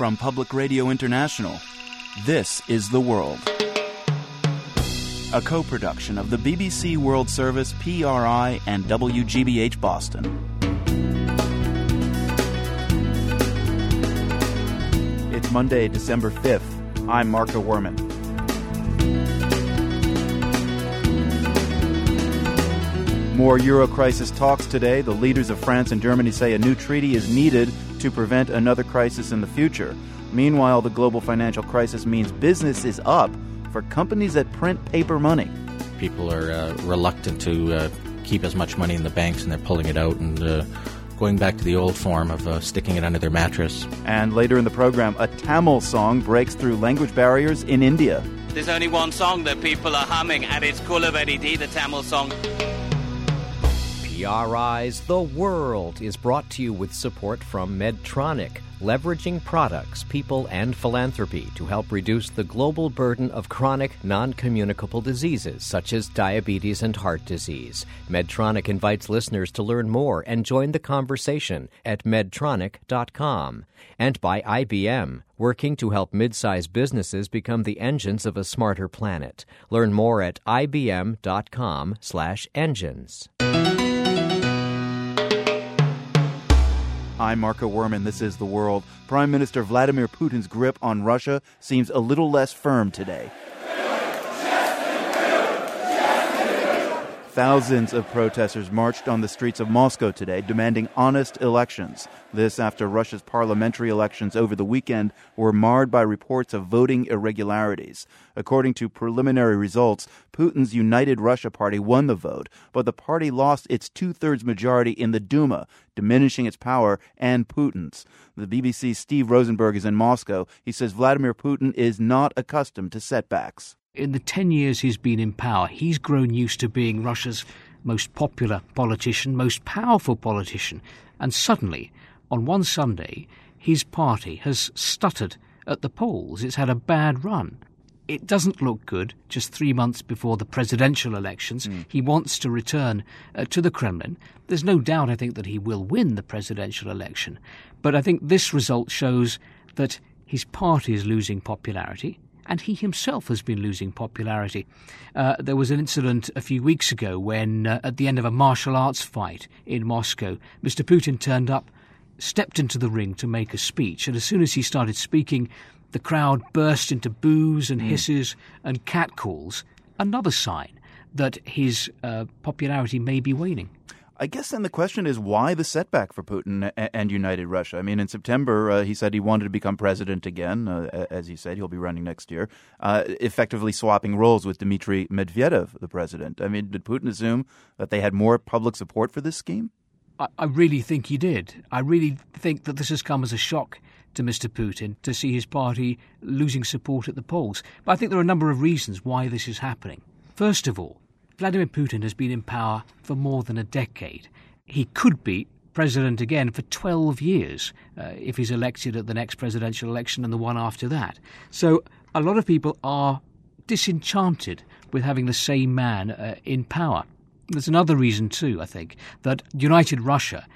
From Public Radio International, this is The World. A co production of the BBC World Service, PRI, and WGBH Boston. It's Monday, December 5th. I'm Marco Werman. More Euro crisis talks today. The leaders of France and Germany say a new treaty is needed to prevent another crisis in the future. Meanwhile, the global financial crisis means business is up for companies that print paper money. People are uh, reluctant to uh, keep as much money in the banks and they're pulling it out and uh, going back to the old form of uh, sticking it under their mattress. And later in the program, a Tamil song breaks through language barriers in India. There's only one song that people are humming, and it's Kolaveridi, the Tamil song. PRI's The World is brought to you with support from Medtronic, leveraging products, people, and philanthropy to help reduce the global burden of chronic, non communicable diseases such as diabetes and heart disease. Medtronic invites listeners to learn more and join the conversation at medtronic.com. And by IBM, working to help mid-sized businesses become the engines of a smarter planet. Learn more at ibm.com/engines. I'm Marco Werman. This is The World. Prime Minister Vladimir Putin's grip on Russia seems a little less firm today. Thousands of protesters marched on the streets of Moscow today demanding honest elections. This after Russia's parliamentary elections over the weekend were marred by reports of voting irregularities. According to preliminary results, Putin's United Russia Party won the vote, but the party lost its two thirds majority in the Duma, diminishing its power and Putin's. The BBC's Steve Rosenberg is in Moscow. He says Vladimir Putin is not accustomed to setbacks. In the 10 years he's been in power, he's grown used to being Russia's most popular politician, most powerful politician. And suddenly, on one Sunday, his party has stuttered at the polls. It's had a bad run. It doesn't look good just three months before the presidential elections. Mm. He wants to return uh, to the Kremlin. There's no doubt, I think, that he will win the presidential election. But I think this result shows that his party is losing popularity and he himself has been losing popularity. Uh, there was an incident a few weeks ago when, uh, at the end of a martial arts fight in Moscow, Mr. Putin turned up, stepped into the ring to make a speech, and as soon as he started speaking, the crowd burst into boos and hmm. hisses and catcalls, another sign that his uh, popularity may be waning. I guess then the question is why the setback for Putin and United Russia? I mean, in September, uh, he said he wanted to become president again. Uh, as he said, he'll be running next year, uh, effectively swapping roles with Dmitry Medvedev, the president. I mean, did Putin assume that they had more public support for this scheme? I, I really think he did. I really think that this has come as a shock to Mr. Putin to see his party losing support at the polls. But I think there are a number of reasons why this is happening. First of all, Vladimir Putin has been in power for more than a decade. He could be president again for 12 years uh, if he's elected at the next presidential election and the one after that. So a lot of people are disenchanted with having the same man uh, in power. There's another reason, too, I think, that United Russia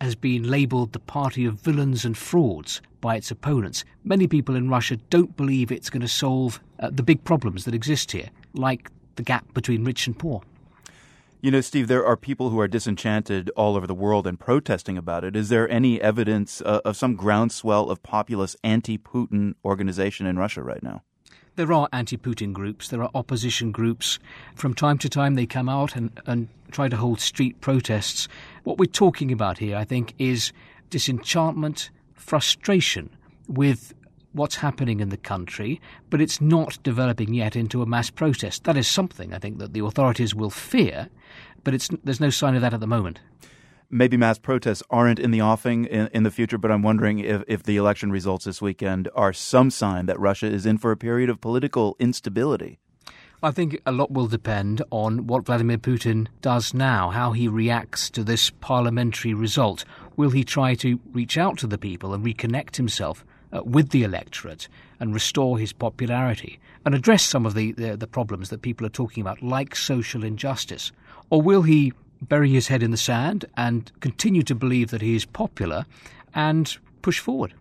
has been labelled the party of villains and frauds by its opponents. Many people in Russia don't believe it's going to solve uh, the big problems that exist here, like the gap between rich and poor. You know, Steve, there are people who are disenchanted all over the world and protesting about it. Is there any evidence uh, of some groundswell of populist anti Putin organization in Russia right now? There are anti Putin groups, there are opposition groups. From time to time, they come out and, and try to hold street protests. What we're talking about here, I think, is disenchantment, frustration with what's happening in the country, but it's not developing yet into a mass protest. That is something I think that the authorities will fear, but there's no sign of that at the moment. Maybe mass protests aren't in the offing in, in the future, but I'm wondering if, if the election results this weekend are some sign that Russia is in for a period of political instability. I think a lot will depend on what Vladimir Putin does now, how he reacts to this parliamentary result. Will he try to reach out to the people and reconnect himself uh, with the electorate and restore his popularity and address some of the, the, the problems that people are talking about, like social injustice? Or will he bury his head in the sand and continue to believe that he is popular and push forward?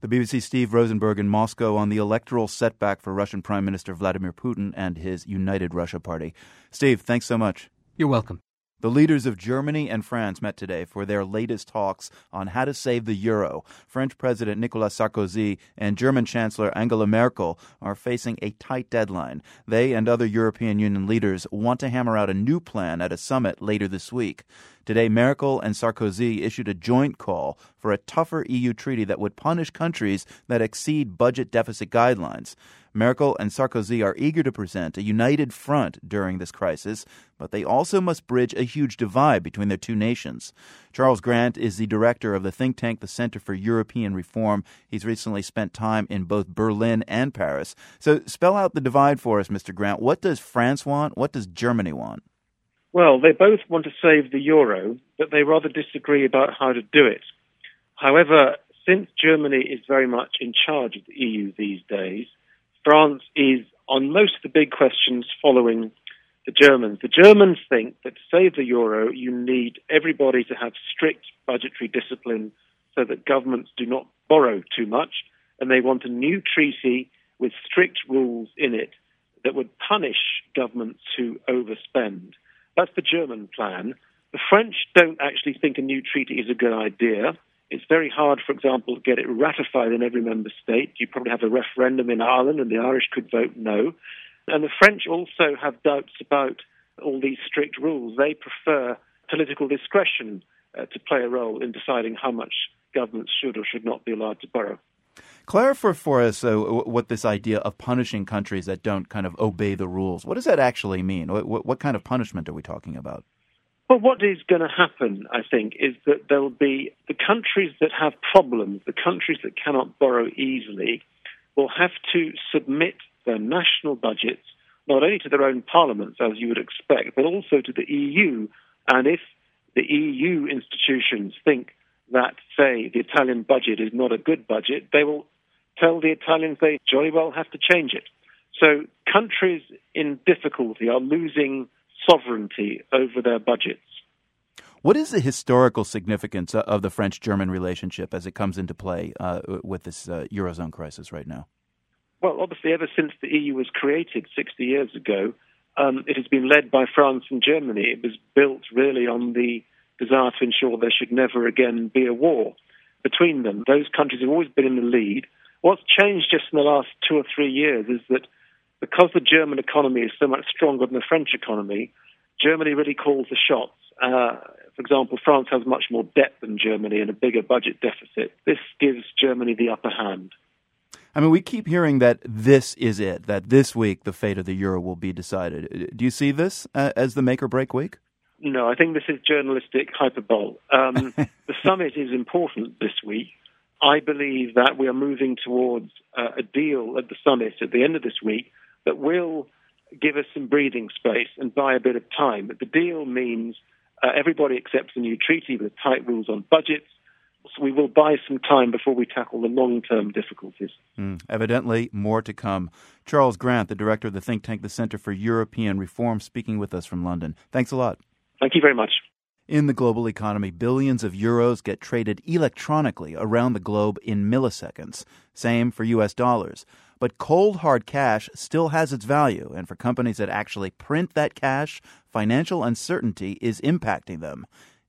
The BBC Steve Rosenberg in Moscow on the electoral setback for Russian Prime Minister Vladimir Putin and his United Russia Party. Steve, thanks so much. You're welcome. The leaders of Germany and France met today for their latest talks on how to save the euro. French President Nicolas Sarkozy and German Chancellor Angela Merkel are facing a tight deadline. They and other European Union leaders want to hammer out a new plan at a summit later this week. Today, Merkel and Sarkozy issued a joint call for a tougher EU treaty that would punish countries that exceed budget deficit guidelines. Merkel and Sarkozy are eager to present a united front during this crisis, but they also must bridge a huge divide between their two nations. Charles Grant is the director of the think tank, the Center for European Reform. He's recently spent time in both Berlin and Paris. So, spell out the divide for us, Mr. Grant. What does France want? What does Germany want? Well, they both want to save the euro, but they rather disagree about how to do it. However, since Germany is very much in charge of the EU these days, France is on most of the big questions following the Germans. The Germans think that to save the euro, you need everybody to have strict budgetary discipline so that governments do not borrow too much, and they want a new treaty with strict rules in it that would punish governments who overspend. That's the German plan. The French don't actually think a new treaty is a good idea. It's very hard, for example, to get it ratified in every member state. You probably have a referendum in Ireland, and the Irish could vote no. And the French also have doubts about all these strict rules. They prefer political discretion uh, to play a role in deciding how much governments should or should not be allowed to borrow. Clarify for us uh, what this idea of punishing countries that don't kind of obey the rules. What does that actually mean? What, what, what kind of punishment are we talking about? Well, what is going to happen, I think, is that there will be the countries that have problems, the countries that cannot borrow easily, will have to submit their national budgets not only to their own parliaments, as you would expect, but also to the EU. And if the EU institutions think that, say, the Italian budget is not a good budget, they will tell the Italians they jolly well have to change it. So countries in difficulty are losing sovereignty over their budgets. What is the historical significance of the French German relationship as it comes into play uh, with this uh, Eurozone crisis right now? Well, obviously, ever since the EU was created 60 years ago, um, it has been led by France and Germany. It was built really on the desire to ensure there should never again be a war between them. Those countries have always been in the lead. What's changed just in the last two or three years is that because the German economy is so much stronger than the French economy, Germany really calls the shots. Uh, for example, France has much more debt than Germany and a bigger budget deficit. This gives Germany the upper hand. I mean, we keep hearing that this is it, that this week the fate of the euro will be decided. Do you see this uh, as the make or break week? No, I think this is journalistic hyperbole. Um, the summit is important this week. I believe that we are moving towards uh, a deal at the summit at the end of this week that will give us some breathing space and buy a bit of time. But the deal means uh, everybody accepts a new treaty with tight rules on budgets. So we will buy some time before we tackle the long term difficulties. Mm, evidently, more to come. Charles Grant, the director of the think tank, the Center for European Reform, speaking with us from London. Thanks a lot. Thank you very much. In the global economy, billions of euros get traded electronically around the globe in milliseconds. Same for US dollars. But cold hard cash still has its value, and for companies that actually print that cash, financial uncertainty is impacting them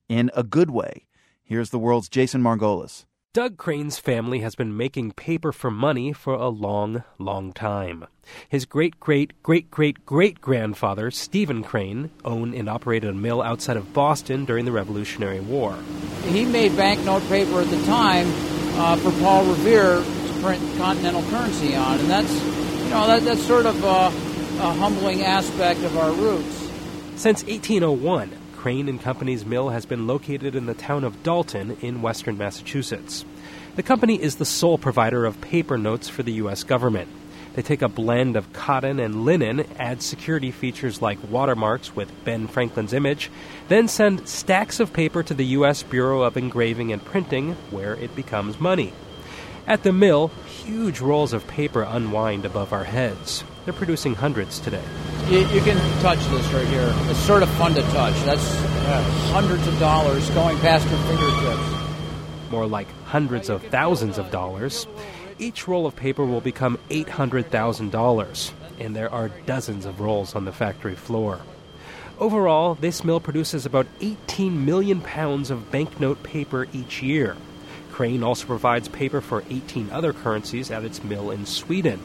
in a good way. Here's the world's Jason Margolis. Doug Crane's family has been making paper for money for a long, long time. His great great great great great grandfather, Stephen Crane, owned and operated a mill outside of Boston during the Revolutionary War. He made banknote paper at the time uh, for Paul Revere print continental currency on, and that's you know that, that's sort of a, a humbling aspect of our roots. Since 1801, Crane and Company's mill has been located in the town of Dalton in western Massachusetts. The company is the sole provider of paper notes for the U.S. government. They take a blend of cotton and linen, add security features like watermarks with Ben Franklin's image, then send stacks of paper to the U.S. Bureau of Engraving and Printing, where it becomes money. At the mill, huge rolls of paper unwind above our heads. They're producing hundreds today. You, you can touch this right here. It's sort of fun to touch. That's uh, hundreds of dollars going past your fingertips. more like hundreds of thousands of dollars, each roll of paper will become $800,000, and there are dozens of rolls on the factory floor. Overall, this mill produces about 18 million pounds of banknote paper each year. Crane also provides paper for 18 other currencies at its mill in Sweden.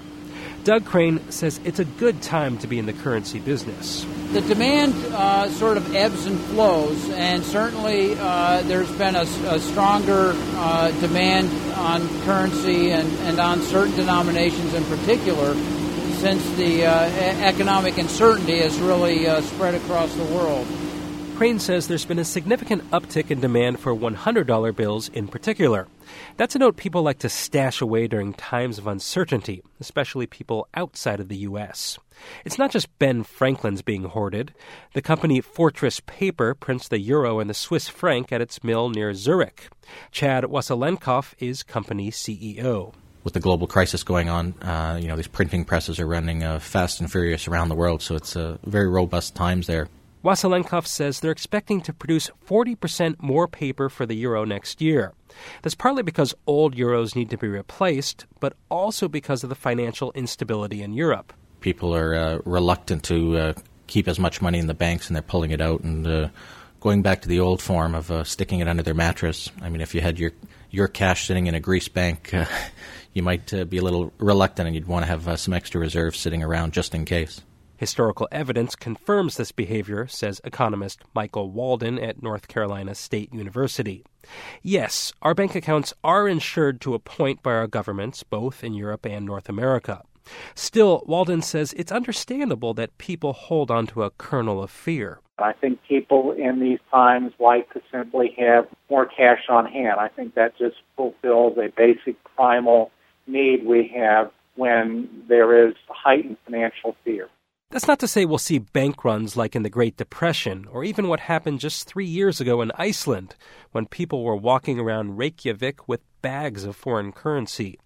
Doug Crane says it's a good time to be in the currency business. The demand uh, sort of ebbs and flows, and certainly uh, there's been a, a stronger uh, demand on currency and, and on certain denominations in particular since the uh, economic uncertainty has really uh, spread across the world. Crane says there's been a significant uptick in demand for $100 bills in particular. That's a note people like to stash away during times of uncertainty, especially people outside of the U.S. It's not just Ben Franklin's being hoarded. The company Fortress Paper prints the euro and the Swiss franc at its mill near Zurich. Chad Wasilenkoff is company CEO with the global crisis going on, uh, you know, these printing presses are running uh, fast and furious around the world, so it's uh, very robust times there. Wasilenkoff says they're expecting to produce 40% more paper for the euro next year. That's partly because old euros need to be replaced, but also because of the financial instability in Europe. People are uh, reluctant to uh, keep as much money in the banks and they're pulling it out and uh, going back to the old form of uh, sticking it under their mattress. I mean, if you had your, your cash sitting in a Greece bank, uh, you might uh, be a little reluctant and you'd want to have some extra reserves sitting around just in case. Historical evidence confirms this behavior, says economist Michael Walden at North Carolina State University. Yes, our bank accounts are insured to a point by our governments, both in Europe and North America. Still, Walden says it's understandable that people hold on to a kernel of fear. I think people in these times like to simply have more cash on hand. I think that just fulfills a basic primal need we have when there is heightened financial fear. That's not to say we'll see bank runs like in the Great Depression, or even what happened just three years ago in Iceland, when people were walking around Reykjavik with bags of foreign currency.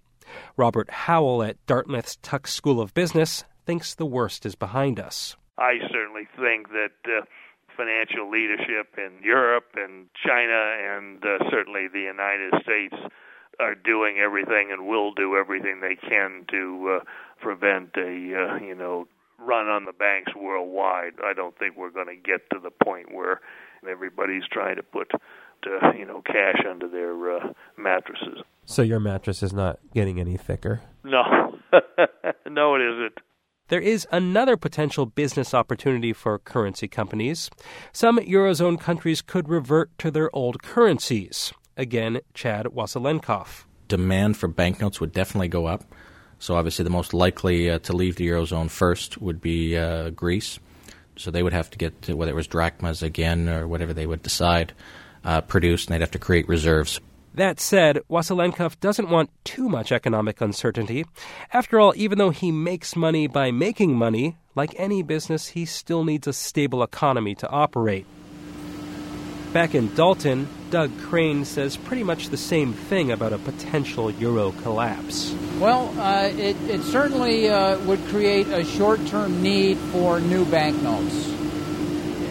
Robert Howell at Dartmouth's Tuck School of Business thinks the worst is behind us. I certainly think that uh, financial leadership in Europe and China and uh, certainly the United States are doing everything and will do everything they can to uh, prevent a uh, you know run on the banks worldwide. I don't think we're going to get to the point where everybody's trying to put uh, you know cash under their uh, mattresses. So your mattress is not getting any thicker. No, no, it isn't. There is another potential business opportunity for currency companies. Some Eurozone countries could revert to their old currencies. Again, Chad Wasilenkoff. Demand for banknotes would definitely go up. So obviously, the most likely uh, to leave the eurozone first would be uh, Greece. So they would have to get to, whether it was drachmas again or whatever they would decide uh, produced, and they'd have to create reserves. That said, Wasilenkoff doesn't want too much economic uncertainty. After all, even though he makes money by making money, like any business, he still needs a stable economy to operate. Back in Dalton, Doug Crane says pretty much the same thing about a potential euro collapse. Well, uh, it, it, certainly uh, would create a short term need for new banknotes.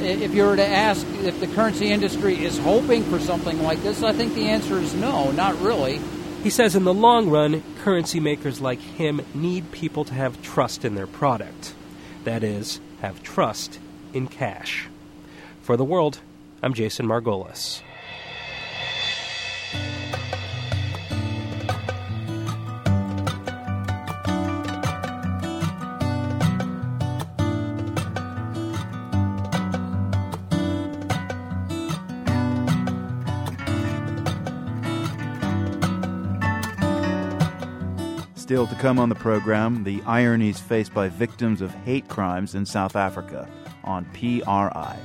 If you were to ask if the currency industry is hoping for something like this, I think the answer is no, not really. He says in the long run, currency makers like him need people to have trust in their product. That is, have trust in cash. For the world, I'm Jason Margolis. Still to come on the program, the ironies faced by victims of hate crimes in South Africa on PRI.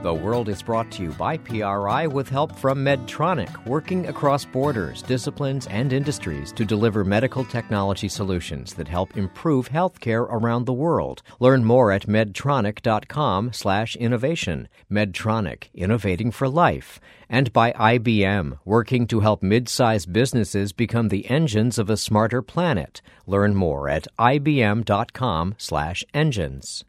The World is brought to you by PRI with help from Medtronic, working across borders, disciplines, and industries to deliver medical technology solutions that help improve healthcare around the world. Learn more at medtronic.com/innovation. Medtronic, innovating for life. And by IBM, working to help mid-sized businesses become the engines of a smarter planet. Learn more at ibm.com/engines.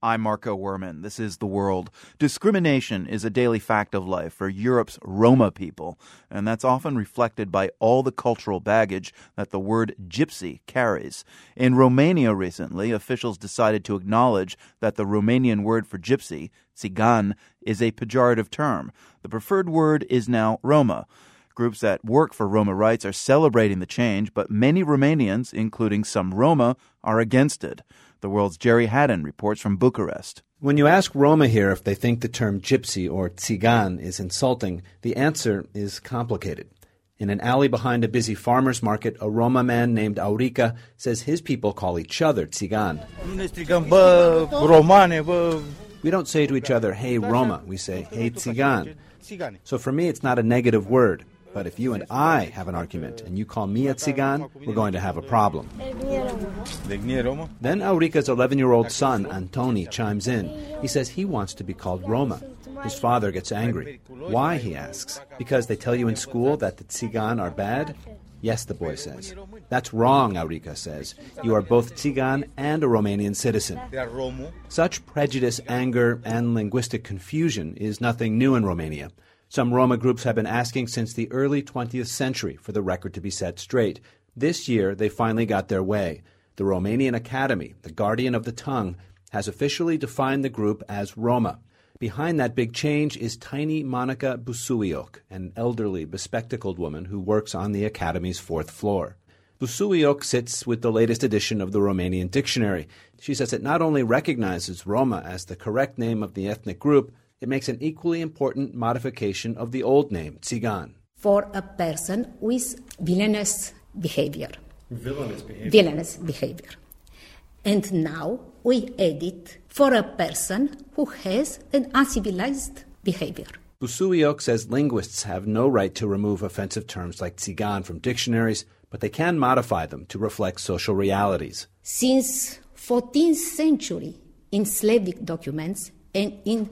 I'm Marco Werman. This is The World. Discrimination is a daily fact of life for Europe's Roma people, and that's often reflected by all the cultural baggage that the word gypsy carries. In Romania recently, officials decided to acknowledge that the Romanian word for gypsy, tsigan, is a pejorative term. The preferred word is now Roma. Groups that work for Roma rights are celebrating the change, but many Romanians, including some Roma, are against it. The world's Gerry Hadden reports from Bucharest. When you ask Roma here if they think the term gypsy or tsigan is insulting, the answer is complicated. In an alley behind a busy farmer's market, a Roma man named Aurica says his people call each other tsigan. We don't say to each other, hey Roma, we say, hey tsigan. So for me, it's not a negative word. But if you and I have an argument and you call me a Tsigan, we're going to have a problem. Then Aurica's 11 year old son, Antoni, chimes in. He says he wants to be called Roma. His father gets angry. Why, he asks. Because they tell you in school that the Tsigan are bad? Yes, the boy says. That's wrong, Aurica says. You are both Tsigan and a Romanian citizen. Such prejudice, anger, and linguistic confusion is nothing new in Romania. Some Roma groups have been asking since the early 20th century for the record to be set straight. This year, they finally got their way. The Romanian Academy, the guardian of the tongue, has officially defined the group as Roma. Behind that big change is tiny Monica Busuioc, an elderly, bespectacled woman who works on the Academy's fourth floor. Busuioc sits with the latest edition of the Romanian dictionary. She says it not only recognizes Roma as the correct name of the ethnic group, it makes an equally important modification of the old name, Tsigan. For a person with villainous behavior. Villainous behavior. Villainous behavior. And now we add it for a person who has an uncivilized behavior. Busuioc says linguists have no right to remove offensive terms like Tsigan from dictionaries, but they can modify them to reflect social realities. Since 14th century in Slavic documents and in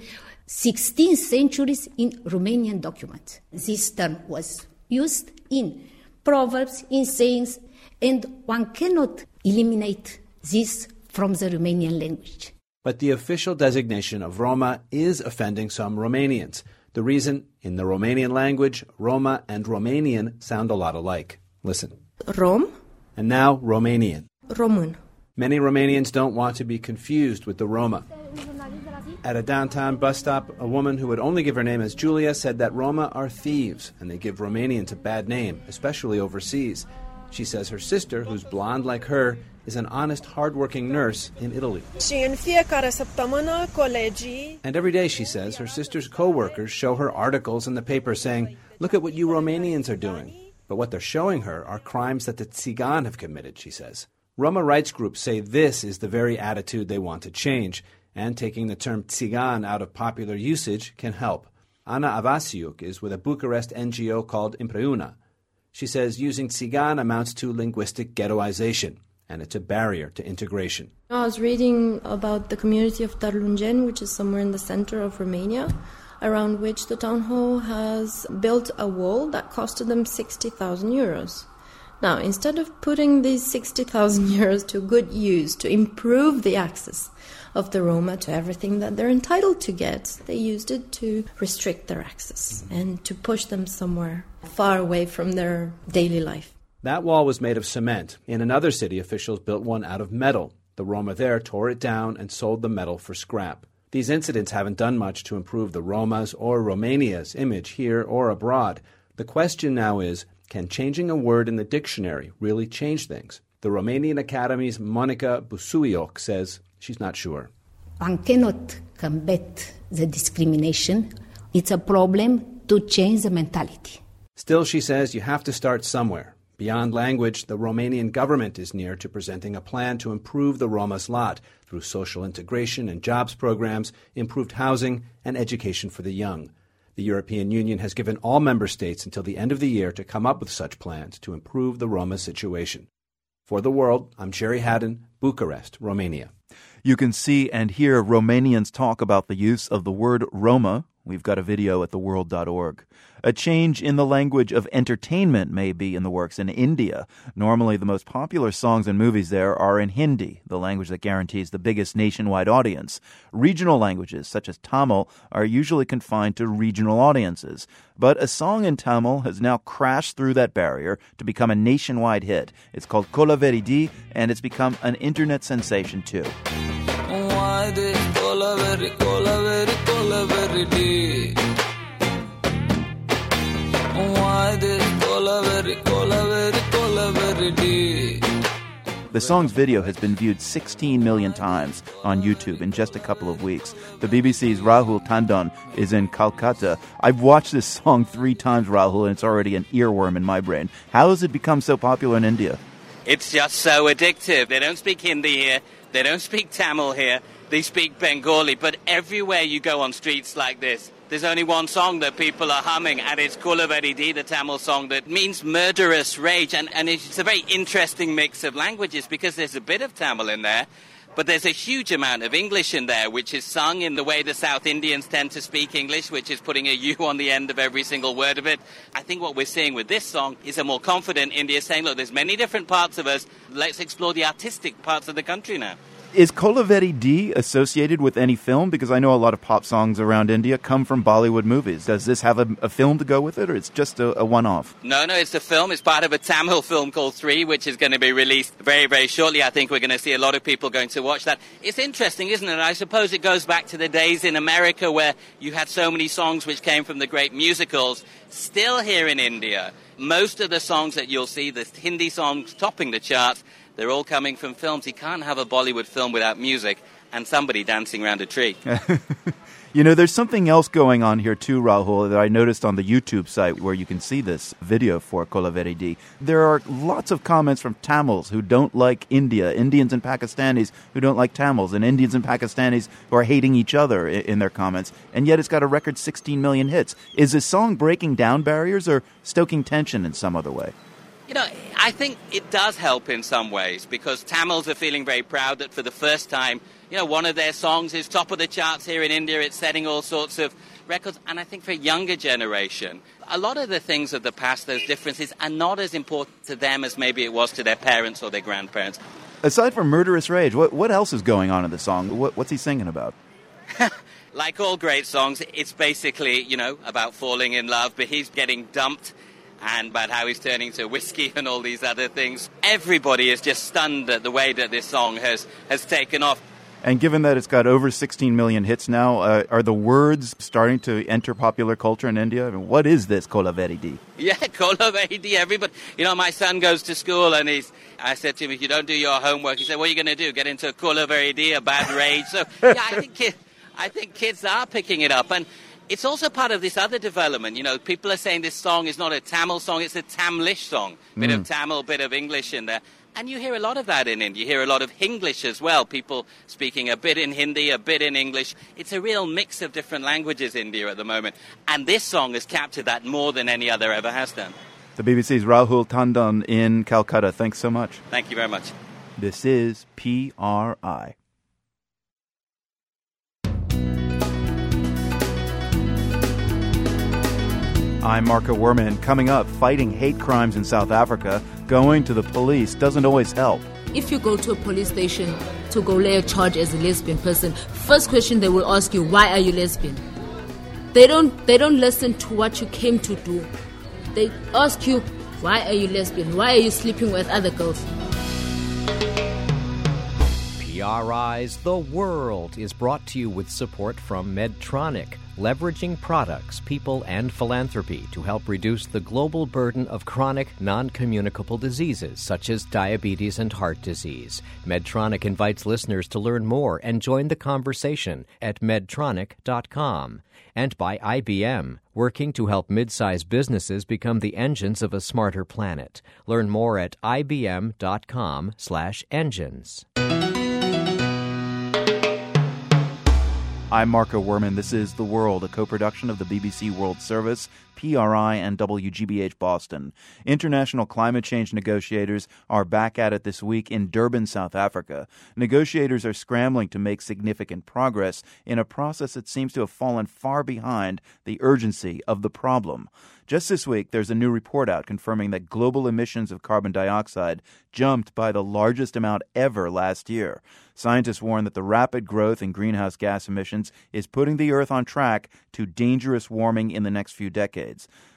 16th centuries in Romanian documents. This term was used in proverbs, in sayings, and one cannot eliminate this from the Romanian language. But the official designation of Roma is offending some Romanians. The reason, in the Romanian language, Roma and Romanian sound a lot alike. Listen. Rom. And now Romanian. Român. Many Romanians don't want to be confused with the Roma. At a downtown bus stop, a woman who would only give her name as Julia said that Roma are thieves and they give Romanians a bad name, especially overseas. She says her sister, who's blonde like her, is an honest, hardworking nurse in Italy. And every day, she says, her sister's co workers show her articles in the paper saying, Look at what you Romanians are doing. But what they're showing her are crimes that the Tsigan have committed, she says. Roma rights groups say this is the very attitude they want to change and taking the term Tsigan out of popular usage can help. Ana Avasiuk is with a Bucharest NGO called Impreuna. She says using Tsigan amounts to linguistic ghettoization, and it's a barrier to integration. I was reading about the community of Tarlungen, which is somewhere in the center of Romania, around which the town hall has built a wall that costed them 60,000 euros. Now, instead of putting these 60,000 euros to good use to improve the access of the Roma to everything that they're entitled to get. They used it to restrict their access and to push them somewhere far away from their daily life. That wall was made of cement. In another city, officials built one out of metal. The Roma there tore it down and sold the metal for scrap. These incidents haven't done much to improve the Roma's or Romania's image here or abroad. The question now is can changing a word in the dictionary really change things? The Romanian Academy's Monica Busuioc says She's not sure. One cannot combat the discrimination. It's a problem to change the mentality. Still, she says you have to start somewhere. Beyond language, the Romanian government is near to presenting a plan to improve the Roma's lot through social integration and jobs programs, improved housing, and education for the young. The European Union has given all member states until the end of the year to come up with such plans to improve the Roma situation. For the World, I'm Gerry Hadden, Bucharest, Romania. You can see and hear Romanians talk about the use of the word Roma We've got a video at theworld.org. A change in the language of entertainment may be in the works in India. Normally, the most popular songs and movies there are in Hindi, the language that guarantees the biggest nationwide audience. Regional languages, such as Tamil, are usually confined to regional audiences. But a song in Tamil has now crashed through that barrier to become a nationwide hit. It's called Kolaveridi, and it's become an internet sensation too. The song's video has been viewed 16 million times on YouTube in just a couple of weeks. The BBC's Rahul Tandon is in Calcutta. I've watched this song three times, Rahul, and it's already an earworm in my brain. How has it become so popular in India? It's just so addictive. They don't speak Hindi here, they don't speak Tamil here, they speak Bengali, but everywhere you go on streets like this, there's only one song that people are humming, and it's Kolaveridi, the Tamil song that means murderous rage. And, and it's a very interesting mix of languages because there's a bit of Tamil in there, but there's a huge amount of English in there, which is sung in the way the South Indians tend to speak English, which is putting a U on the end of every single word of it. I think what we're seeing with this song is a more confident India saying, look, there's many different parts of us. Let's explore the artistic parts of the country now. Is Kolaveridi associated with any film? Because I know a lot of pop songs around India come from Bollywood movies. Does this have a, a film to go with it, or it's just a, a one off? No, no, it's a film. It's part of a Tamil film called Three, which is going to be released very, very shortly. I think we're going to see a lot of people going to watch that. It's interesting, isn't it? I suppose it goes back to the days in America where you had so many songs which came from the great musicals. Still here in India, most of the songs that you'll see, the Hindi songs topping the charts, they're all coming from films. You can't have a Bollywood film without music and somebody dancing around a tree. you know, there's something else going on here too, Rahul, that I noticed on the YouTube site where you can see this video for Kolaveridi. There are lots of comments from Tamils who don't like India, Indians and Pakistanis who don't like Tamils, and Indians and Pakistanis who are hating each other in their comments. And yet it's got a record 16 million hits. Is this song breaking down barriers or stoking tension in some other way? You know, I think it does help in some ways because Tamils are feeling very proud that for the first time, you know, one of their songs is top of the charts here in India. It's setting all sorts of records. And I think for a younger generation, a lot of the things of the past, those differences, are not as important to them as maybe it was to their parents or their grandparents. Aside from Murderous Rage, what, what else is going on in the song? What, what's he singing about? like all great songs, it's basically, you know, about falling in love, but he's getting dumped and about how he's turning to whiskey and all these other things. Everybody is just stunned at the way that this song has, has taken off. And given that it's got over 16 million hits now, uh, are the words starting to enter popular culture in India? I mean, what is this Kolaveridi? Yeah, Kolaveridi. Everybody, you know, my son goes to school and he's. I said to him, if you don't do your homework, he said, what are you going to do? Get into a Kola Kolaveridi, a bad rage? So, yeah, I think, I think kids are picking it up. And it's also part of this other development. You know, people are saying this song is not a Tamil song, it's a Tamlish song. Bit mm. of Tamil, bit of English in there. And you hear a lot of that in India. You hear a lot of English as well. People speaking a bit in Hindi, a bit in English. It's a real mix of different languages, in India, at the moment. And this song has captured that more than any other ever has done. The BBC's Rahul Tandon in Calcutta. Thanks so much. Thank you very much. This is PRI. I'm Marco Werman. Coming up, fighting hate crimes in South Africa. Going to the police doesn't always help. If you go to a police station to go lay a charge as a lesbian person, first question they will ask you, why are you lesbian? They don't they don't listen to what you came to do. They ask you, why are you lesbian? Why are you sleeping with other girls? PRI's The World is brought to you with support from Medtronic leveraging products, people, and philanthropy to help reduce the global burden of chronic, non communicable diseases such as diabetes and heart disease. Medtronic invites listeners to learn more and join the conversation at medtronic.com. And by IBM, working to help mid sized businesses become the engines of a smarter planet. Learn more at ibm.com/slash I'm Marco Werman. This is The World, a co production of the BBC World Service, PRI and WGBH Boston. International climate change negotiators are back at it this week in Durban, South Africa. Negotiators are scrambling to make significant progress in a process that seems to have fallen far behind the urgency of the problem. Just this week, there's a new report out confirming that global emissions of carbon dioxide jumped by the largest amount ever last year. Scientists warn that the rapid growth in greenhouse gas emissions is putting the Earth on track to dangerous warming in the next few decades.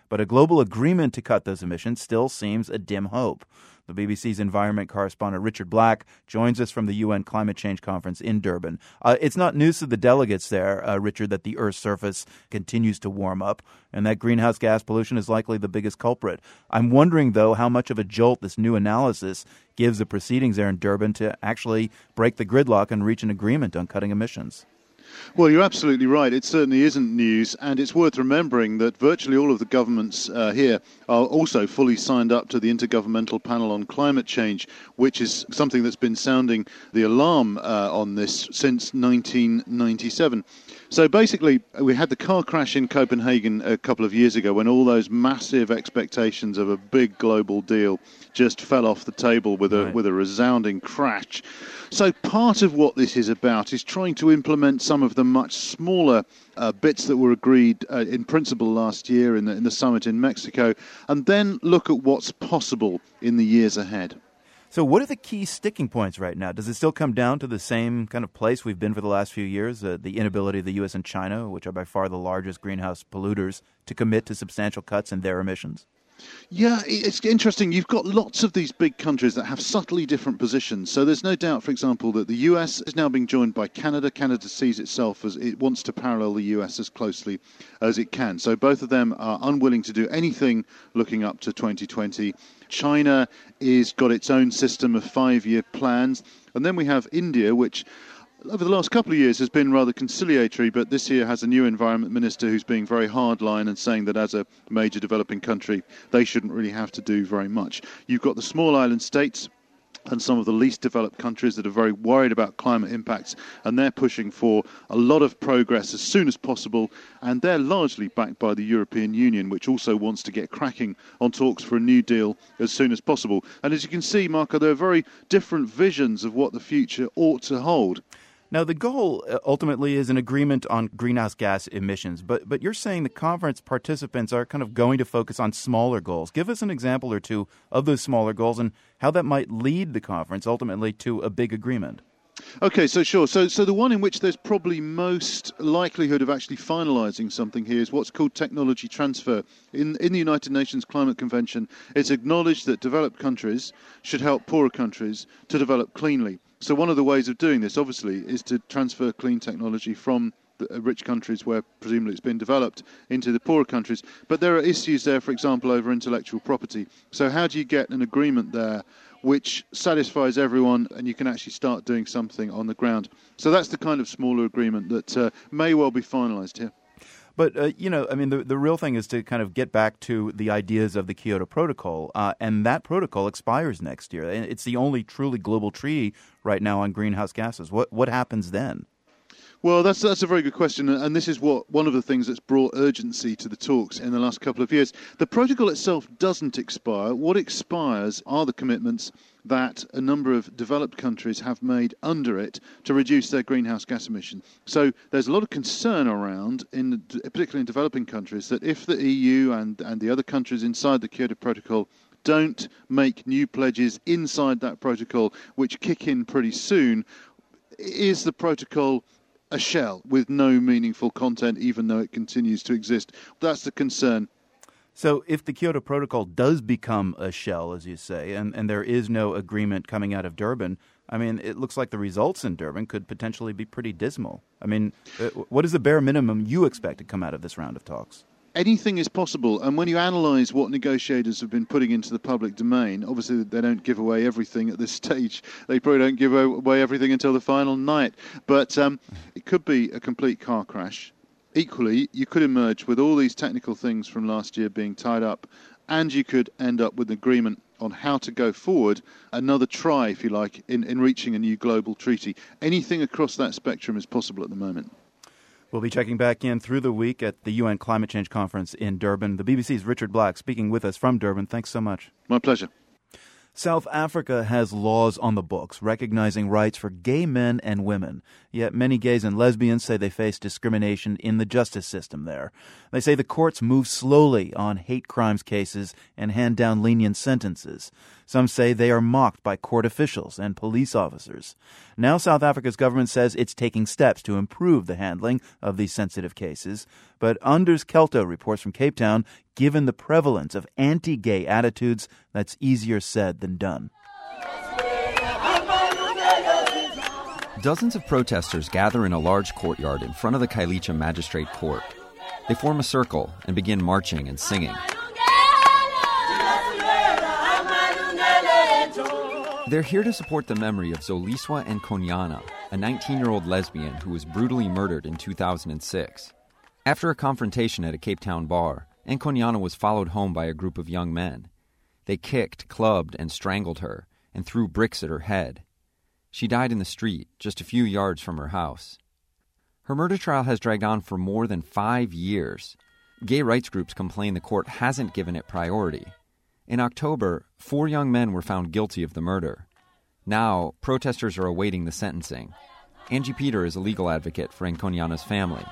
But a global agreement to cut those emissions still seems a dim hope. The BBC's environment correspondent Richard Black joins us from the UN Climate Change Conference in Durban. Uh, it's not news to the delegates there, uh, Richard, that the Earth's surface continues to warm up and that greenhouse gas pollution is likely the biggest culprit. I'm wondering, though, how much of a jolt this new analysis gives the proceedings there in Durban to actually break the gridlock and reach an agreement on cutting emissions. Well, you're absolutely right. It certainly isn't news, and it's worth remembering that virtually all of the governments uh, here are also fully signed up to the Intergovernmental Panel on Climate Change, which is something that's been sounding the alarm uh, on this since 1997. So basically, we had the car crash in Copenhagen a couple of years ago when all those massive expectations of a big global deal just fell off the table with a right. with a resounding crash. So part of what this is about is trying to implement some of the much smaller uh, bits that were agreed uh, in principle last year in the, in the summit in Mexico, and then look at what's possible in the years ahead. So, what are the key sticking points right now? Does it still come down to the same kind of place we've been for the last few years? Uh, the inability of the U.S. and China, which are by far the largest greenhouse polluters, to commit to substantial cuts in their emissions? Yeah, it's interesting. You've got lots of these big countries that have subtly different positions. So there's no doubt, for example, that the US is now being joined by Canada. Canada sees itself as it wants to parallel the US as closely as it can. So both of them are unwilling to do anything looking up to 2020. China is got its own system of five-year plans, and then we have India, which over the last couple of years has been rather conciliatory, but this year has a new environment minister who's being very hardline and saying that as a major developing country, they shouldn't really have to do very much. You've got the small island states and some of the least developed countries that are very worried about climate impacts, and they're pushing for a lot of progress as soon as possible. And they're largely backed by the European Union, which also wants to get cracking on talks for a new deal as soon as possible. And as you can see, Marco, there are very different visions of what the future ought to hold. Now, the goal uh, ultimately is an agreement on greenhouse gas emissions, but, but you're saying the conference participants are kind of going to focus on smaller goals. Give us an example or two of those smaller goals and how that might lead the conference ultimately to a big agreement. Okay, so sure. So, so the one in which there's probably most likelihood of actually finalising something here is what's called technology transfer. In in the United Nations Climate Convention, it's acknowledged that developed countries should help poorer countries to develop cleanly. So one of the ways of doing this, obviously, is to transfer clean technology from the uh, rich countries where presumably it's been developed into the poorer countries. But there are issues there, for example, over intellectual property. So how do you get an agreement there which satisfies everyone and you can actually start doing something on the ground? So that's the kind of smaller agreement that uh, may well be finalised here. But uh, you know, I mean, the the real thing is to kind of get back to the ideas of the Kyoto Protocol, uh, and that protocol expires next year. It's the only truly global treaty right now on greenhouse gases. What what happens then? Well, that's that's a very good question, and this is what one of the things that's brought urgency to the talks in the last couple of years. The protocol itself doesn't expire. What expires are the commitments that a number of developed countries have made under it to reduce their greenhouse gas emissions. So there's a lot of concern around, in particularly in developing countries, that if the EU and, and the other countries inside the Kyoto Protocol don't make new pledges inside that protocol, which kick in pretty soon, is the protocol a shell with no meaningful content, even though it continues to exist? That's the concern. So, if the Kyoto Protocol does become a shell, as you say, and, and there is no agreement coming out of Durban, I mean, it looks like the results in Durban could potentially be pretty dismal. I mean, uh, what is the bare minimum you expect to come out of this round of talks? anything is possible. And when you analyse what negotiators have been putting into the public domain, obviously they don't give away everything at this stage. They probably don't give away everything until the final night. But um, it could be a complete car crash equally, you could emerge with all these technical things from last year being tied up, and you could end up with an agreement on how to go forward, another try, if you like, in, in reaching a new global treaty. Anything across that spectrum is possible at the moment. We'll be checking back in through the week at the UN Climate Change Conference in Durban. The BBC's Richard Black speaking with us from Durban. Thanks so much. My pleasure. South Africa has laws on the books recognizing rights for gay men and women. Yet many gays and lesbians say they face discrimination in the justice system there. They say the courts move slowly on hate crimes cases and hand down lenient sentences. Some say they are mocked by court officials and police officers. Now South Africa's government says it's taking steps to improve the handling of these sensitive cases. But Anders Kelto reports from Cape Town, given the prevalence of anti-gay attitudes, that's easier said than done. Dozens of protesters gather in a large courtyard in front of the Khayelitsha Magistrate Court. They form a circle and begin marching and singing. They're here to support the memory of Zoliswa Nkonyana, a 19 year old lesbian who was brutally murdered in 2006. After a confrontation at a Cape Town bar, Nkonyana was followed home by a group of young men. They kicked, clubbed, and strangled her, and threw bricks at her head. She died in the street, just a few yards from her house. Her murder trial has dragged on for more than five years. Gay rights groups complain the court hasn't given it priority. In October, four young men were found guilty of the murder. Now, protesters are awaiting the sentencing. Angie Peter is a legal advocate for Nkonyana's family.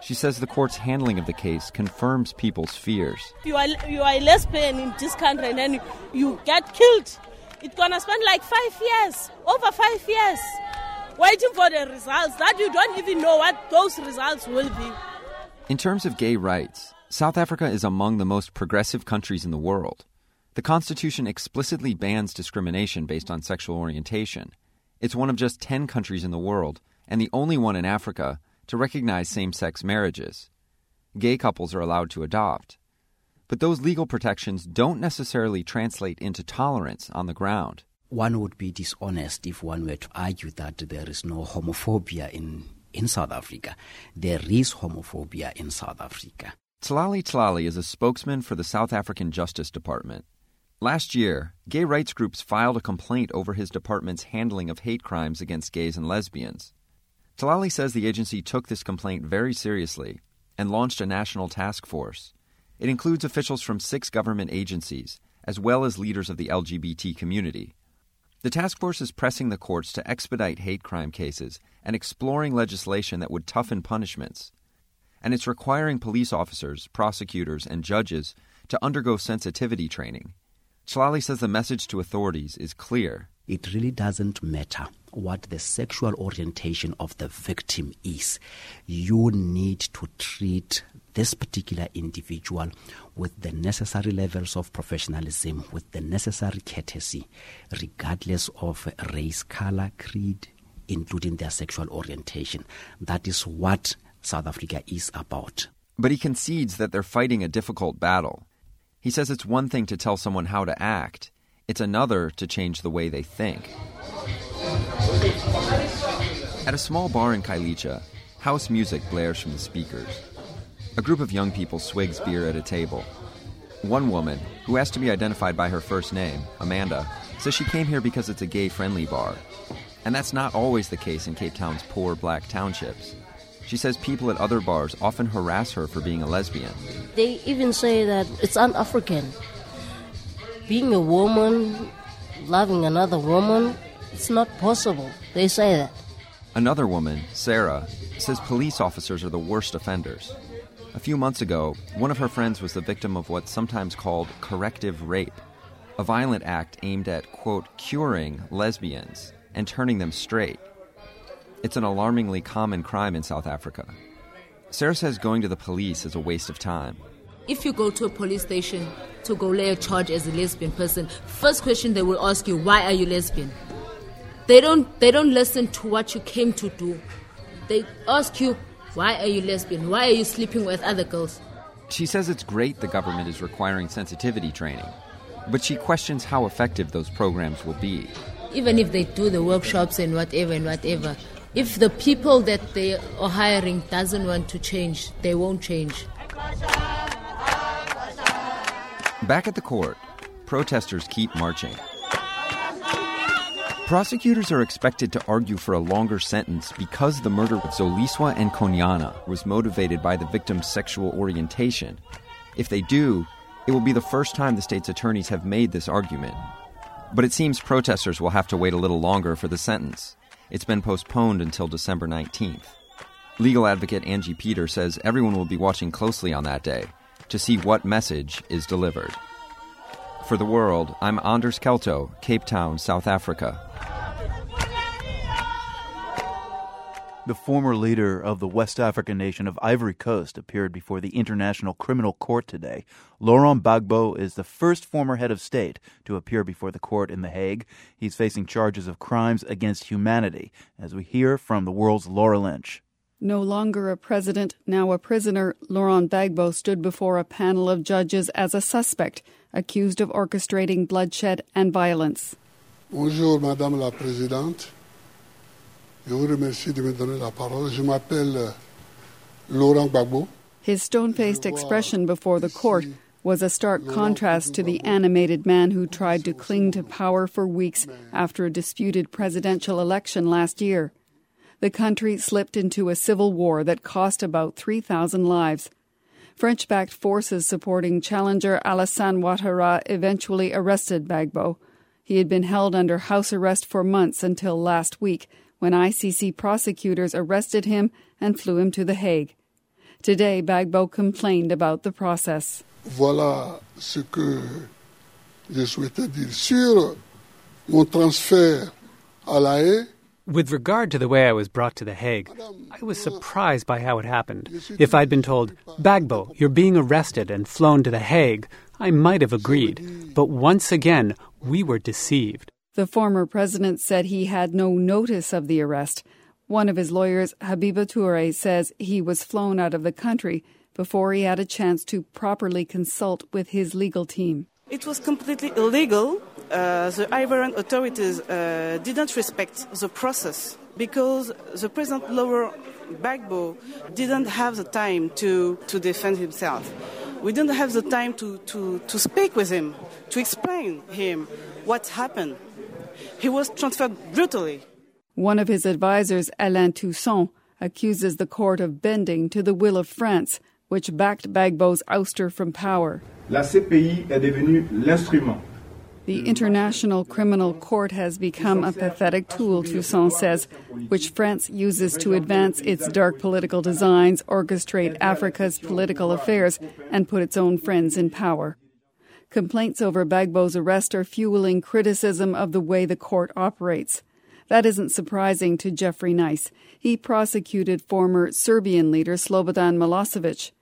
She says the court's handling of the case confirms people's fears. You are, you are a lesbian in this country and then you get killed, it's gonna spend like five years, over five years, waiting for the results that you don't even know what those results will be. In terms of gay rights, South Africa is among the most progressive countries in the world. The Constitution explicitly bans discrimination based on sexual orientation. It's one of just 10 countries in the world, and the only one in Africa, to recognize same sex marriages. Gay couples are allowed to adopt. But those legal protections don't necessarily translate into tolerance on the ground. One would be dishonest if one were to argue that there is no homophobia in, in South Africa. There is homophobia in South Africa. Tlali Tlali is a spokesman for the South African Justice Department. Last year, gay rights groups filed a complaint over his department's handling of hate crimes against gays and lesbians. Tlali says the agency took this complaint very seriously and launched a national task force. It includes officials from six government agencies, as well as leaders of the LGBT community. The task force is pressing the courts to expedite hate crime cases and exploring legislation that would toughen punishments. And it's requiring police officers, prosecutors, and judges to undergo sensitivity training. Tlali says the message to authorities is clear. It really doesn't matter what the sexual orientation of the victim is. You need to treat this particular individual with the necessary levels of professionalism, with the necessary courtesy, regardless of race, color, creed, including their sexual orientation. That is what South Africa is about. But he concedes that they're fighting a difficult battle. He says it's one thing to tell someone how to act, it's another to change the way they think. At a small bar in Khayelitsha, house music blares from the speakers. A group of young people swigs beer at a table. One woman, who asked to be identified by her first name, Amanda, says she came here because it's a gay friendly bar. And that's not always the case in Cape Town's poor black townships. She says people at other bars often harass her for being a lesbian. They even say that it's un African. Being a woman, loving another woman, it's not possible. They say that. Another woman, Sarah, says police officers are the worst offenders. A few months ago, one of her friends was the victim of what's sometimes called corrective rape, a violent act aimed at, quote, curing lesbians and turning them straight. It's an alarmingly common crime in South Africa. Sarah says going to the police is a waste of time. If you go to a police station to go lay a charge as a lesbian person, first question they will ask you, why are you lesbian? They don't they don't listen to what you came to do. They ask you, why are you lesbian? Why are you sleeping with other girls? She says it's great the government is requiring sensitivity training, but she questions how effective those programs will be. Even if they do the workshops and whatever and whatever, if the people that they are hiring doesn't want to change, they won't change. Back at the court, protesters keep marching. Prosecutors are expected to argue for a longer sentence because the murder of Zoliswa Nkonyana was motivated by the victim's sexual orientation. If they do, it will be the first time the state's attorneys have made this argument. But it seems protesters will have to wait a little longer for the sentence. It's been postponed until December 19th. Legal advocate Angie Peter says everyone will be watching closely on that day to see what message is delivered. For the world, I'm Anders Kelto, Cape Town, South Africa. The former leader of the West African nation of Ivory Coast appeared before the International Criminal Court today. Laurent Gbagbo is the first former head of state to appear before the court in The Hague. He's facing charges of crimes against humanity, as we hear from the world's Laura Lynch. No longer a president, now a prisoner, Laurent Gbagbo stood before a panel of judges as a suspect, accused of orchestrating bloodshed and violence. Bonjour, Madame la Présidente. Je vous remercie de me donner la parole. Je m'appelle euh, Laurent Gbagbo. His stone faced expression before the court was a stark contrast to the animated man who tried to cling to power for weeks after a disputed presidential election last year. The country slipped into a civil war that cost about 3,000 lives. French backed forces supporting challenger Alassane Ouattara eventually arrested Gbagbo. He had been held under house arrest for months until last week when ICC prosecutors arrested him and flew him to The Hague. Today, Gbagbo complained about the process. Voilà ce que je souhaitais dire sur mon transfert à La Haye. With regard to the way I was brought to The Hague, I was surprised by how it happened. If I'd been told, Gbagbo, you're being arrested and flown to The Hague, I might have agreed. But once again, we were deceived. The former president said he had no notice of the arrest. One of his lawyers, Habiba Toure, says he was flown out of the country before he had a chance to properly consult with his legal team. It was completely illegal. Uh, the Ivorian authorities uh, didn't respect the process because the President Laurent Gbagbo didn't have the time to, to defend himself. We didn't have the time to, to, to speak with him, to explain him what happened. He was transferred brutally. One of his advisers, Alain Toussaint, accuses the court of bending to the will of France, which backed Gbagbo's ouster from power. La CPI est devenue l'instrument the International Criminal Court has become a pathetic tool, Toussaint says, which France uses to advance its dark political designs, orchestrate Africa's political affairs, and put its own friends in power. Complaints over Gbagbo's arrest are fueling criticism of the way the court operates. That isn't surprising to Geoffrey Nice. He prosecuted former Serbian leader Slobodan Milosevic.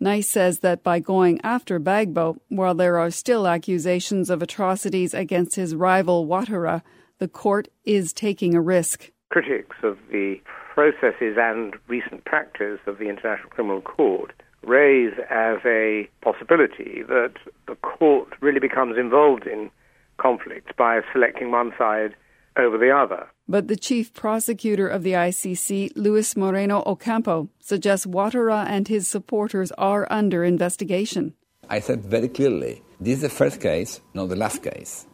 Nice says that by going after Gbagbo, while there are still accusations of atrocities against his rival Ouattara, the court is taking a risk. Critics of the processes and recent practice of the International Criminal Court raise as a possibility that the court really becomes involved in conflict by selecting one side over the other. But the chief prosecutor of the ICC, Luis Moreno Ocampo, suggests Ouattara and his supporters are under investigation. I said very clearly this is the first case, not the last case.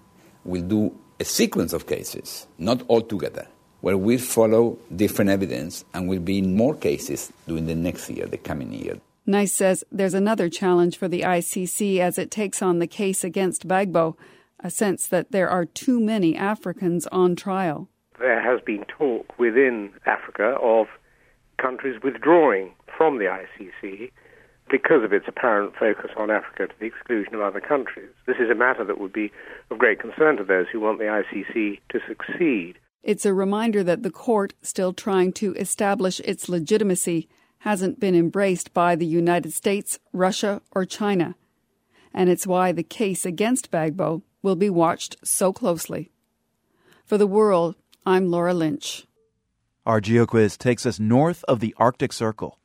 We'll do a sequence of cases, not all together, where we'll follow different evidence and we'll be in more cases during the next year, the coming year. Nice says there's another challenge for the ICC as it takes on the case against Gbagbo, a sense that there are too many Africans on trial there has been talk within Africa of countries withdrawing from the ICC because of its apparent focus on Africa to the exclusion of other countries. This is a matter that would be of great concern to those who want the ICC to succeed. It's a reminder that the court, still trying to establish its legitimacy, hasn't been embraced by the United States, Russia, or China. And it's why the case against Gbagbo will be watched so closely. For the world, I'm Laura Lynch. Our GeoQuiz takes us north of the Arctic Circle.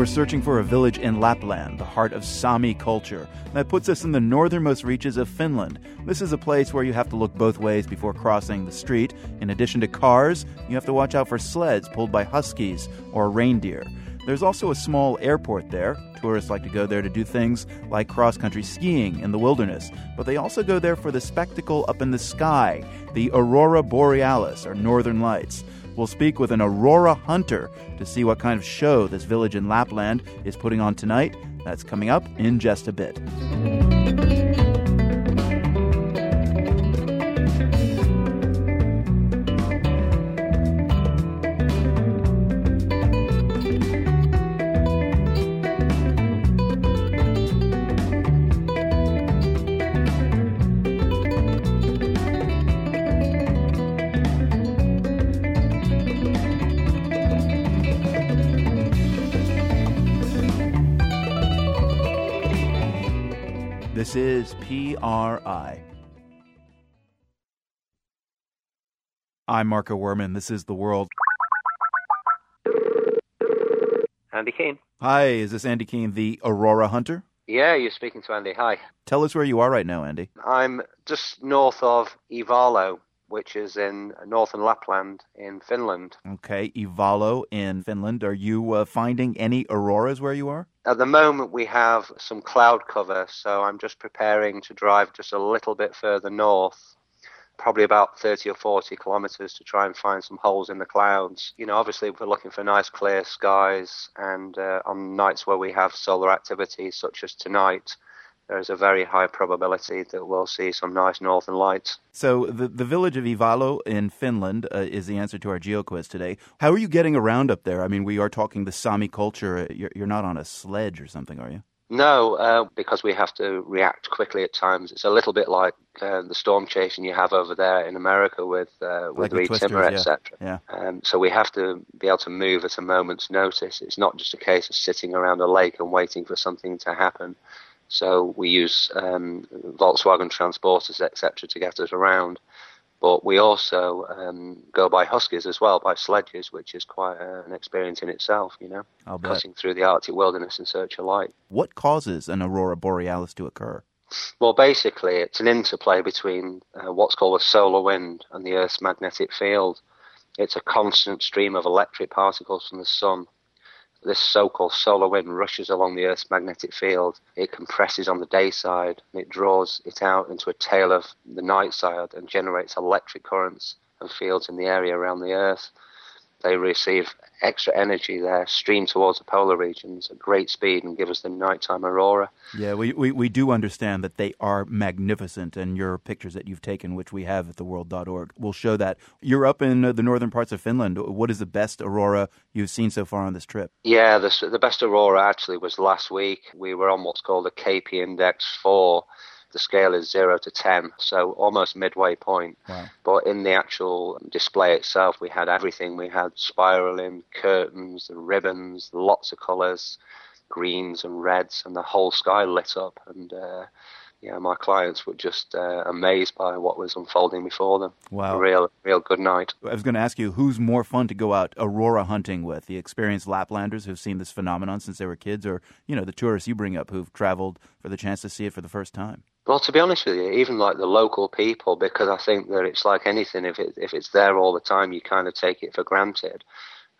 We're searching for a village in Lapland, the heart of Sami culture. That puts us in the northernmost reaches of Finland. This is a place where you have to look both ways before crossing the street. In addition to cars, you have to watch out for sleds pulled by huskies or reindeer. There's also a small airport there. Tourists like to go there to do things like cross country skiing in the wilderness, but they also go there for the spectacle up in the sky, the aurora borealis, or northern lights. We'll speak with an aurora hunter to see what kind of show this village in Lapland is putting on tonight. That's coming up in just a bit. This is PRI. I'm Marco Werman. This is The World. Andy Keene. Hi, is this Andy Keene, the Aurora Hunter? Yeah, you're speaking to Andy. Hi. Tell us where you are right now, Andy. I'm just north of Ivalo, which is in northern Lapland in Finland. Okay, Ivalo in Finland. Are you uh, finding any auroras where you are? At the moment, we have some cloud cover, so I'm just preparing to drive just a little bit further north, probably about 30 or 40 kilometers to try and find some holes in the clouds. You know, obviously, we're looking for nice clear skies, and uh, on nights where we have solar activity, such as tonight, there is a very high probability that we'll see some nice northern lights. So, the, the village of Ivalo in Finland uh, is the answer to our geo quiz today. How are you getting around up there? I mean, we are talking the Sami culture. You're, you're not on a sledge or something, are you? No, uh, because we have to react quickly at times. It's a little bit like uh, the storm chasing you have over there in America with uh, with like Reed Timmer, yeah. etc. Yeah. Um, so we have to be able to move at a moment's notice. It's not just a case of sitting around a lake and waiting for something to happen. So we use um, Volkswagen transporters, etc., to get us around. But we also um, go by huskies as well, by sledges, which is quite uh, an experience in itself, you know, cutting through the Arctic wilderness in search of light. What causes an aurora borealis to occur? Well, basically, it's an interplay between uh, what's called a solar wind and the Earth's magnetic field. It's a constant stream of electric particles from the sun. This so-called solar wind rushes along the Earth's magnetic field. It compresses on the day side and it draws it out into a tail of the night side and generates electric currents and fields in the area around the Earth. They receive extra energy there, stream towards the polar regions at great speed and give us the nighttime aurora. Yeah, we, we, we do understand that they are magnificent, and your pictures that you've taken, which we have at theworld.org, will show that. You're up in uh, the northern parts of Finland. What is the best aurora you've seen so far on this trip? Yeah, the, the best aurora actually was last week. We were on what's called a KP Index 4. The scale is 0 to 10, so almost midway point. Wow. But in the actual display itself, we had everything. We had spiraling, curtains, the ribbons, lots of colours, greens and reds, and the whole sky lit up. And uh, yeah, my clients were just uh, amazed by what was unfolding before them. Wow. A real, real good night. I was going to ask you who's more fun to go out aurora hunting with the experienced Laplanders who've seen this phenomenon since they were kids, or you know the tourists you bring up who've traveled for the chance to see it for the first time. Well, to be honest with you, even like the local people, because I think that it's like anything. If it if it's there all the time, you kind of take it for granted.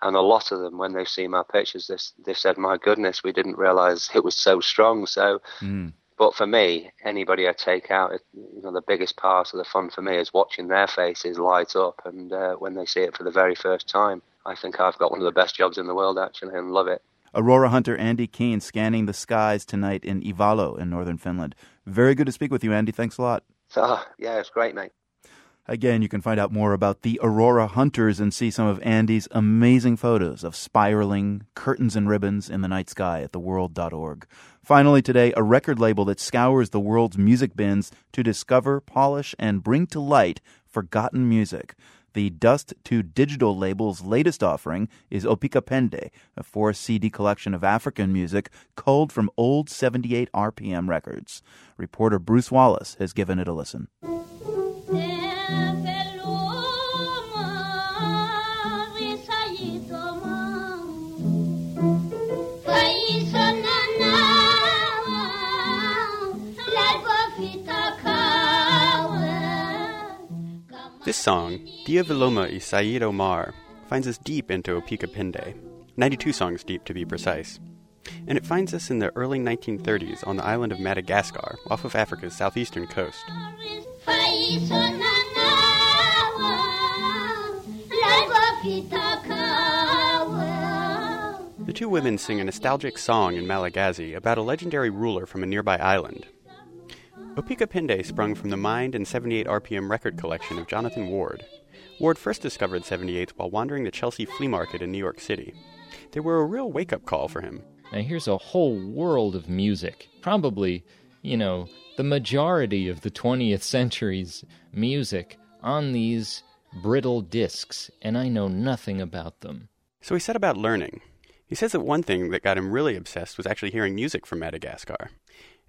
And a lot of them, when they've seen my pictures, they they've said, "My goodness, we didn't realise it was so strong." So, Mm. but for me, anybody I take out, you know, the biggest part of the fun for me is watching their faces light up, and uh, when they see it for the very first time, I think I've got one of the best jobs in the world actually, and love it. Aurora hunter Andy Keene scanning the skies tonight in Ivalo in northern Finland. Very good to speak with you, Andy. Thanks a lot. So, yeah, it's great, mate. Again, you can find out more about the Aurora Hunters and see some of Andy's amazing photos of spiraling curtains and ribbons in the night sky at theworld.org. Finally, today, a record label that scours the world's music bins to discover, polish, and bring to light forgotten music. The Dust to Digital label's latest offering is Opika Pende, a four CD collection of African music culled from old 78 RPM records. Reporter Bruce Wallace has given it a listen. Song, Dia Viloma y Said Omar, finds us deep into Opika Pende, 92 songs deep to be precise. And it finds us in the early 1930s on the island of Madagascar, off of Africa's southeastern coast. The two women sing a nostalgic song in Malagasy about a legendary ruler from a nearby island. Opika Pende sprung from the Mind and 78 RPM record collection of Jonathan Ward. Ward first discovered 78s while wandering the Chelsea flea market in New York City. They were a real wake up call for him. Now, here's a whole world of music. Probably, you know, the majority of the 20th century's music on these brittle discs, and I know nothing about them. So he set about learning. He says that one thing that got him really obsessed was actually hearing music from Madagascar.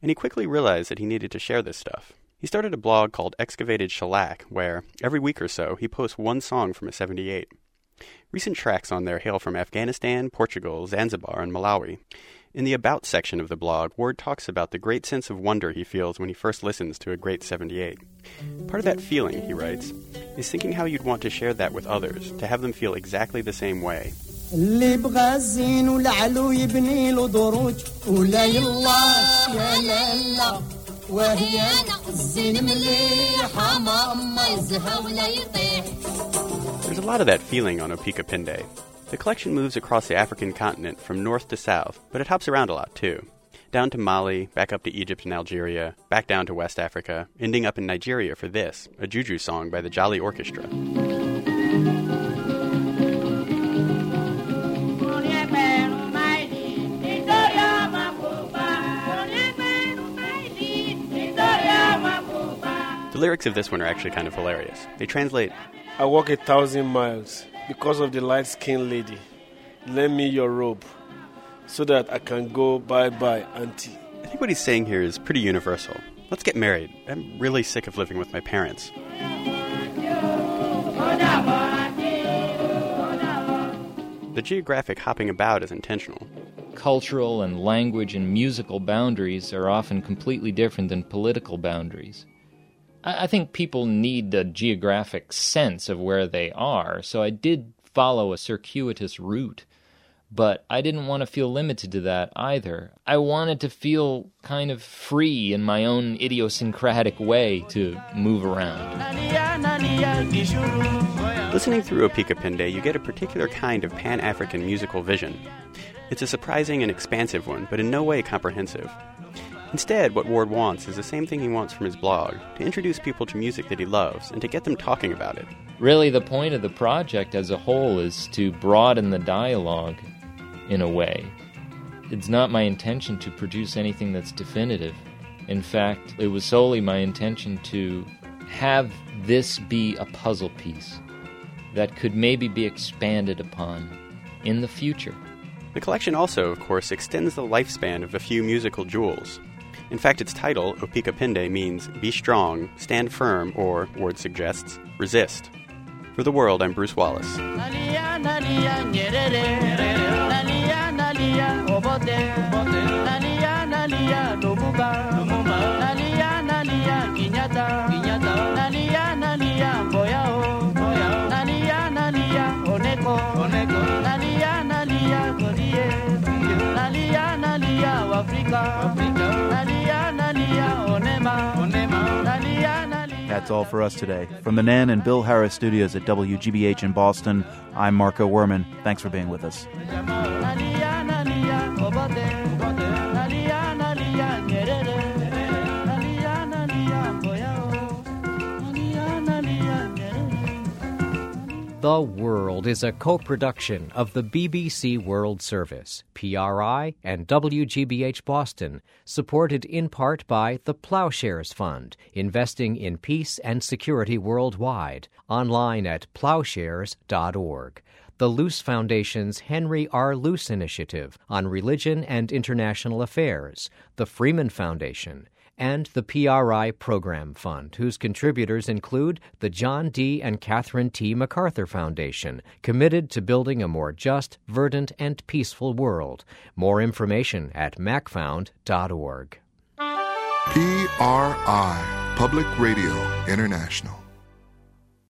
And he quickly realized that he needed to share this stuff. He started a blog called Excavated Shellac, where, every week or so, he posts one song from a 78. Recent tracks on there hail from Afghanistan, Portugal, Zanzibar, and Malawi. In the About section of the blog, Ward talks about the great sense of wonder he feels when he first listens to a great 78. Part of that feeling, he writes, is thinking how you'd want to share that with others, to have them feel exactly the same way. اللي بغى الزين والعلو يبني له دروج ولا يا وهي انا الزين مليحه ولا يطيح There's a lot of that feeling on Opika Pende. The collection moves across the African continent from north to south, but it hops around a lot too. Down to Mali, back up to Egypt and Algeria, back down to West Africa, ending up in Nigeria for this, a juju song by the Jolly Orchestra. Lyrics of this one are actually kind of hilarious. They translate I walk a thousand miles because of the light skinned lady. Lend me your robe so that I can go bye bye, Auntie. I think what he's saying here is pretty universal. Let's get married. I'm really sick of living with my parents. The geographic hopping about is intentional. Cultural and language and musical boundaries are often completely different than political boundaries. I think people need a geographic sense of where they are, so I did follow a circuitous route, but I didn't want to feel limited to that either. I wanted to feel kind of free in my own idiosyncratic way to move around. Listening through Pende, you get a particular kind of Pan African musical vision. It's a surprising and expansive one, but in no way comprehensive. Instead, what Ward wants is the same thing he wants from his blog to introduce people to music that he loves and to get them talking about it. Really, the point of the project as a whole is to broaden the dialogue in a way. It's not my intention to produce anything that's definitive. In fact, it was solely my intention to have this be a puzzle piece that could maybe be expanded upon in the future. The collection also, of course, extends the lifespan of a few musical jewels. In fact, its title, Opika Pende, means be strong, stand firm, or, Ward suggests, resist. For the world, I'm Bruce Wallace. That's all for us today. From the Nan and Bill Harris studios at WGBH in Boston, I'm Marco Werman. Thanks for being with us. The World is a co production of the BBC World Service, PRI, and WGBH Boston, supported in part by the Ploughshares Fund, investing in peace and security worldwide, online at ploughshares.org. The Luce Foundation's Henry R. Luce Initiative on Religion and International Affairs, the Freeman Foundation, and the PRI Program Fund, whose contributors include the John D. and Catherine T. MacArthur Foundation, committed to building a more just, verdant, and peaceful world. More information at macfound.org. PRI, Public Radio International.